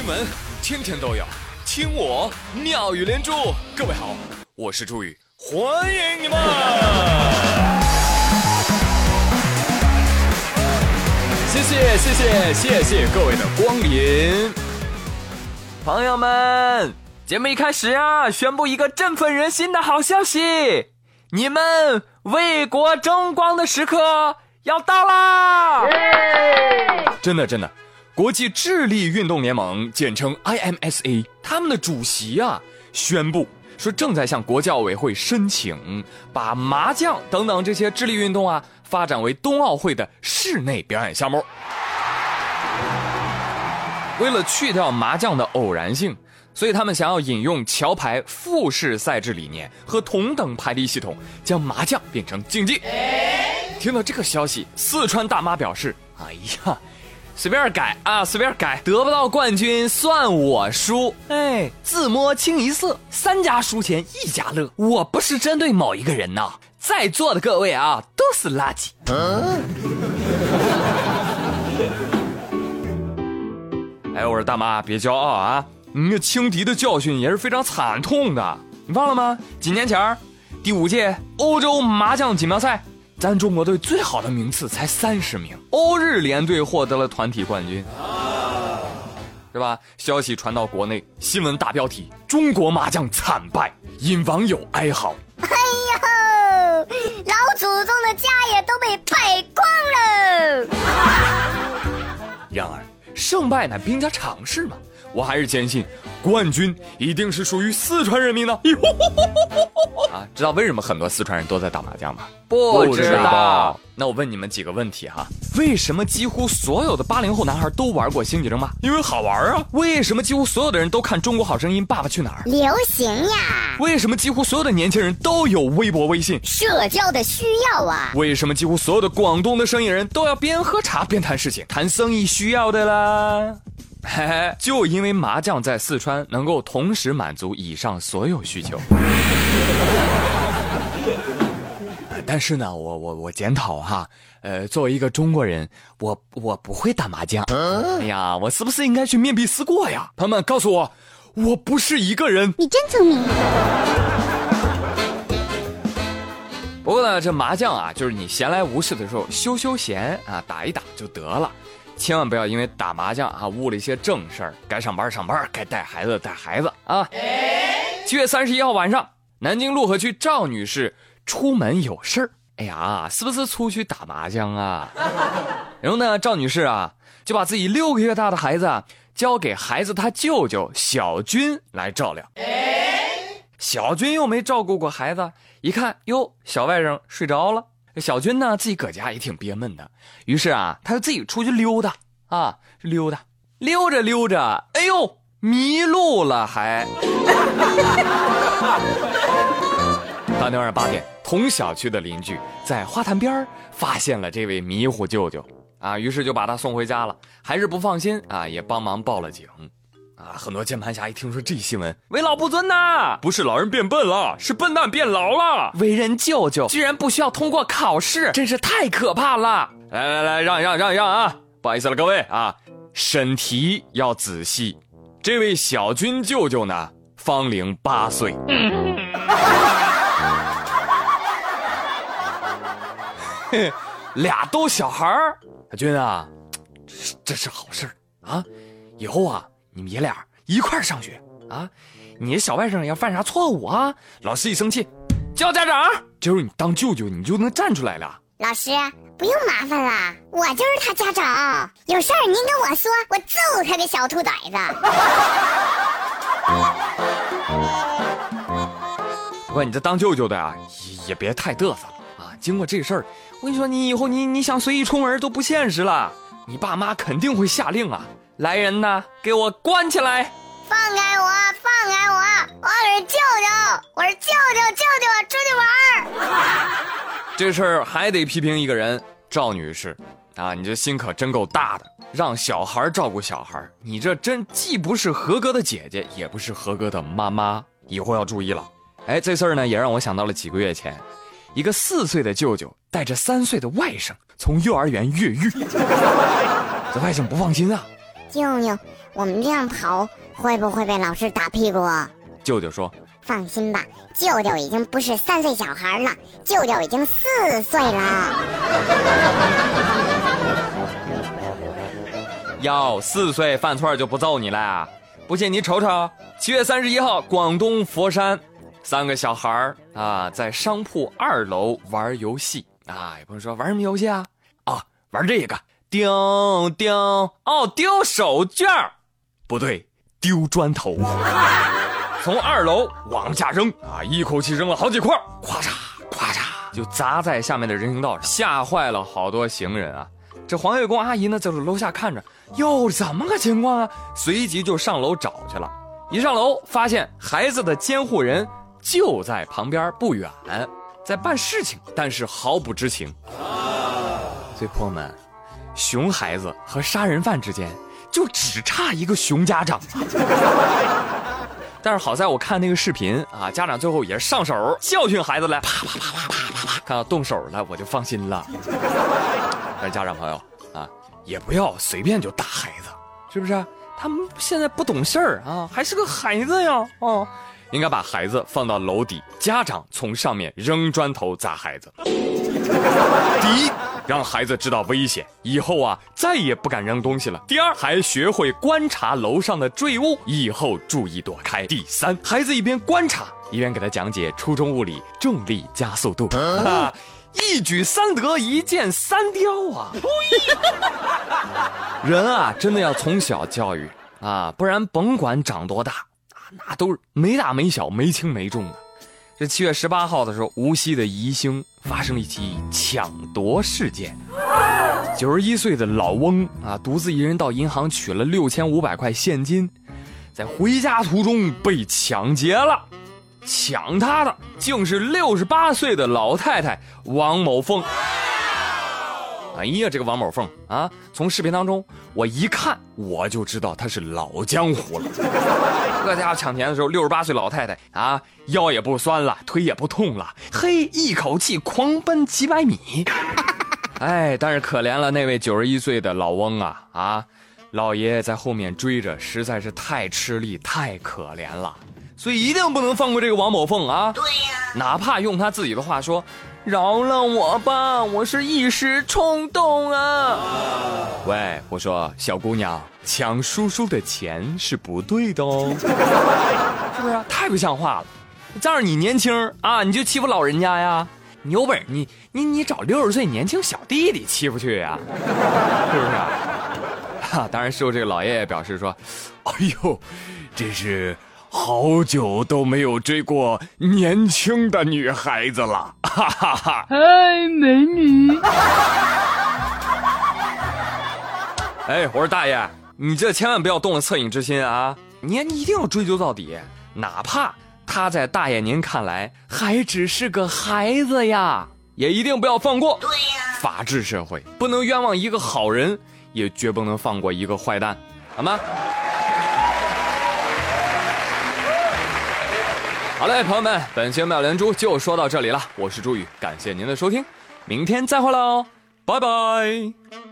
新闻天天都有，听我妙语连珠。各位好，我是朱宇，欢迎你们！谢谢谢谢谢谢各位的光临，朋友们，节目一开始啊，宣布一个振奋人心的好消息，你们为国争光的时刻要到啦！真的真的。国际智力运动联盟，简称 IMSA，他们的主席啊宣布说，正在向国教委会申请，把麻将等等这些智力运动啊发展为冬奥会的室内表演项目。为了去掉麻将的偶然性，所以他们想要引用桥牌复式赛制理念和同等排力系统，将麻将变成竞技。听到这个消息，四川大妈表示：“哎呀。”随便改啊，随便改，得不到冠军算我输。哎，自摸清一色，三家输钱一家乐。我不是针对某一个人呐，在座的各位啊，都是垃圾。哎，我说大妈，别骄傲啊，你那轻敌的教训也是非常惨痛的，你忘了吗？几年前第五届欧洲麻将锦标赛。咱中国队最好的名次才三十名，欧日联队获得了团体冠军，是吧？消息传到国内，新闻大标题：中国麻将惨败，引网友哀嚎。哎呦，老祖宗的家业都被败光了。然而，胜败乃兵家常事嘛。我还是坚信，冠军一定是属于四川人民的。啊，知道为什么很多四川人都在打麻将吗？不知道。那我问你们几个问题哈：为什么几乎所有的八零后男孩都玩过星际争霸？因为好玩啊。为什么几乎所有的人都看《中国好声音》《爸爸去哪儿》？流行呀。为什么几乎所有的年轻人都有微博、微信？社交的需要啊。为什么几乎所有的广东的生意人都要边喝茶边谈事情？谈生意需要的啦。嘿嘿，就因为麻将在四川能够同时满足以上所有需求。但是呢，我我我检讨哈，呃，作为一个中国人，我我不会打麻将。哎呀，我是不是应该去面壁思过呀？朋友们，告诉我，我不是一个人。你真聪明。不过呢，这麻将啊，就是你闲来无事的时候休休闲啊，打一打就得了。千万不要因为打麻将啊误了一些正事儿，该上班上班，该带孩子带孩子啊。七月三十一号晚上，南京潞河区赵女士出门有事儿，哎呀，是不是出去打麻将啊？然后呢，赵女士啊就把自己六个月大的孩子交给孩子他舅舅小军来照料。小军又没照顾过孩子，一看哟，小外甥睡着了。小军呢，自己搁家也挺憋闷的，于是啊，他就自己出去溜达啊，溜达，溜着溜着，哎呦，迷路了还。当天晚上八点，同小区的邻居在花坛边发现了这位迷糊舅舅啊，于是就把他送回家了，还是不放心啊，也帮忙报了警。啊！很多键盘侠一听说这新闻，为老不尊呐！不是老人变笨了，是笨蛋变老了。为人舅舅居然不需要通过考试，真是太可怕了！来来来，让一让，让一让啊！不好意思了，各位啊，审题要仔细。这位小军舅舅呢，方龄八岁。俩都小孩儿，小军啊，这是好事啊！以后啊。你们爷俩一块上学啊！你小外甥要犯啥错误啊？老师一生气，叫家长。这时候你当舅舅，你就能站出来了。老师不用麻烦了，我就是他家长。有事儿您跟我说，我揍他个小兔崽子。不过你这当舅舅的啊，也也别太嘚瑟了啊！经过这事儿，我跟你说，你以后你你想随意出门都不现实了。你爸妈肯定会下令啊！来人呐，给我关起来！放开我！放开我！我是舅舅，我是舅舅，舅舅出去玩儿。这事儿还得批评一个人，赵女士啊，你这心可真够大的，让小孩照顾小孩，你这真既不是合格的姐姐，也不是合格的妈妈，以后要注意了。哎，这事儿呢，也让我想到了几个月前，一个四岁的舅舅带着三岁的外甥从幼儿园越狱，这外甥不放心啊。舅舅，我们这样跑会不会被老师打屁股？舅舅说：“放心吧，舅舅已经不是三岁小孩了，舅舅已经四岁了。哟，四岁犯错就不揍你了？不信你瞅瞅，七月三十一号，广东佛山，三个小孩儿啊，在商铺二楼玩游戏啊。有朋友说玩什么游戏啊？啊，玩这个丢丢哦，丢手绢儿，不对，丢砖头。从二楼往下扔啊，一口气扔了好几块，咵嚓咵嚓就砸在下面的人行道上，吓坏了好多行人啊。这环卫工阿姨呢，在楼下看着，哟，怎么个情况啊？随即就上楼找去了。一上楼，发现孩子的监护人就在旁边不远，在办事情，但是毫不知情。所以朋友们，熊孩子和杀人犯之间就只差一个熊家长。但是好在我看那个视频啊，家长最后也是上手教训孩子了，啪啪啪啪啪啪啪，看到动手了，我就放心了。但是家长朋友啊，也不要随便就打孩子，是不是？他们现在不懂事儿啊，还是个孩子呀，哦，应该把孩子放到楼底，家长从上面扔砖头砸孩子。第一，让孩子知道危险，以后啊再也不敢扔东西了。第二，还学会观察楼上的坠物，以后注意躲开。第三，孩子一边观察，一边给他讲解初中物理重力加速度。一举三得，一箭三雕啊！人啊，真的要从小教育啊，不然甭管长多大啊，那都是没大没小、没轻没重的。这七月十八号的时候，无锡的宜兴发生了一起抢夺事件。九十一岁的老翁啊，独自一人到银行取了六千五百块现金，在回家途中被抢劫了。抢他的竟是六十八岁的老太太王某凤。哎呀，这个王某凤啊，从视频当中我一看我就知道她是老江湖了。这家伙抢钱的时候，六十八岁老太太啊，腰也不酸了，腿也不痛了，嘿，一口气狂奔几百米。哎，但是可怜了那位九十一岁的老翁啊啊，老爷爷在后面追着，实在是太吃力，太可怜了。所以一定不能放过这个王某凤啊！对呀，哪怕用他自己的话说：“饶了我吧，我是一时冲动啊。”喂，我说小姑娘，抢叔叔的钱是不对的哦，是不是？太不像话了！仗着你年轻啊，你就欺负老人家呀？你有本事你你你找六十岁年轻小弟弟欺负去呀？是不是？哈，当然，师傅这个老爷爷表示说：“哎呦，这是。”好久都没有追过年轻的女孩子了，哈哈哈！嗨，美女！哎，我说大爷，你这千万不要动了恻隐之心啊！你你一定要追究到底，哪怕他在大爷您看来还只是个孩子呀，也一定不要放过。对呀，法治社会不能冤枉一个好人，也绝不能放过一个坏蛋，好吗？好嘞，朋友们，本期妙连珠就说到这里了。我是朱宇，感谢您的收听，明天再会喽，拜拜。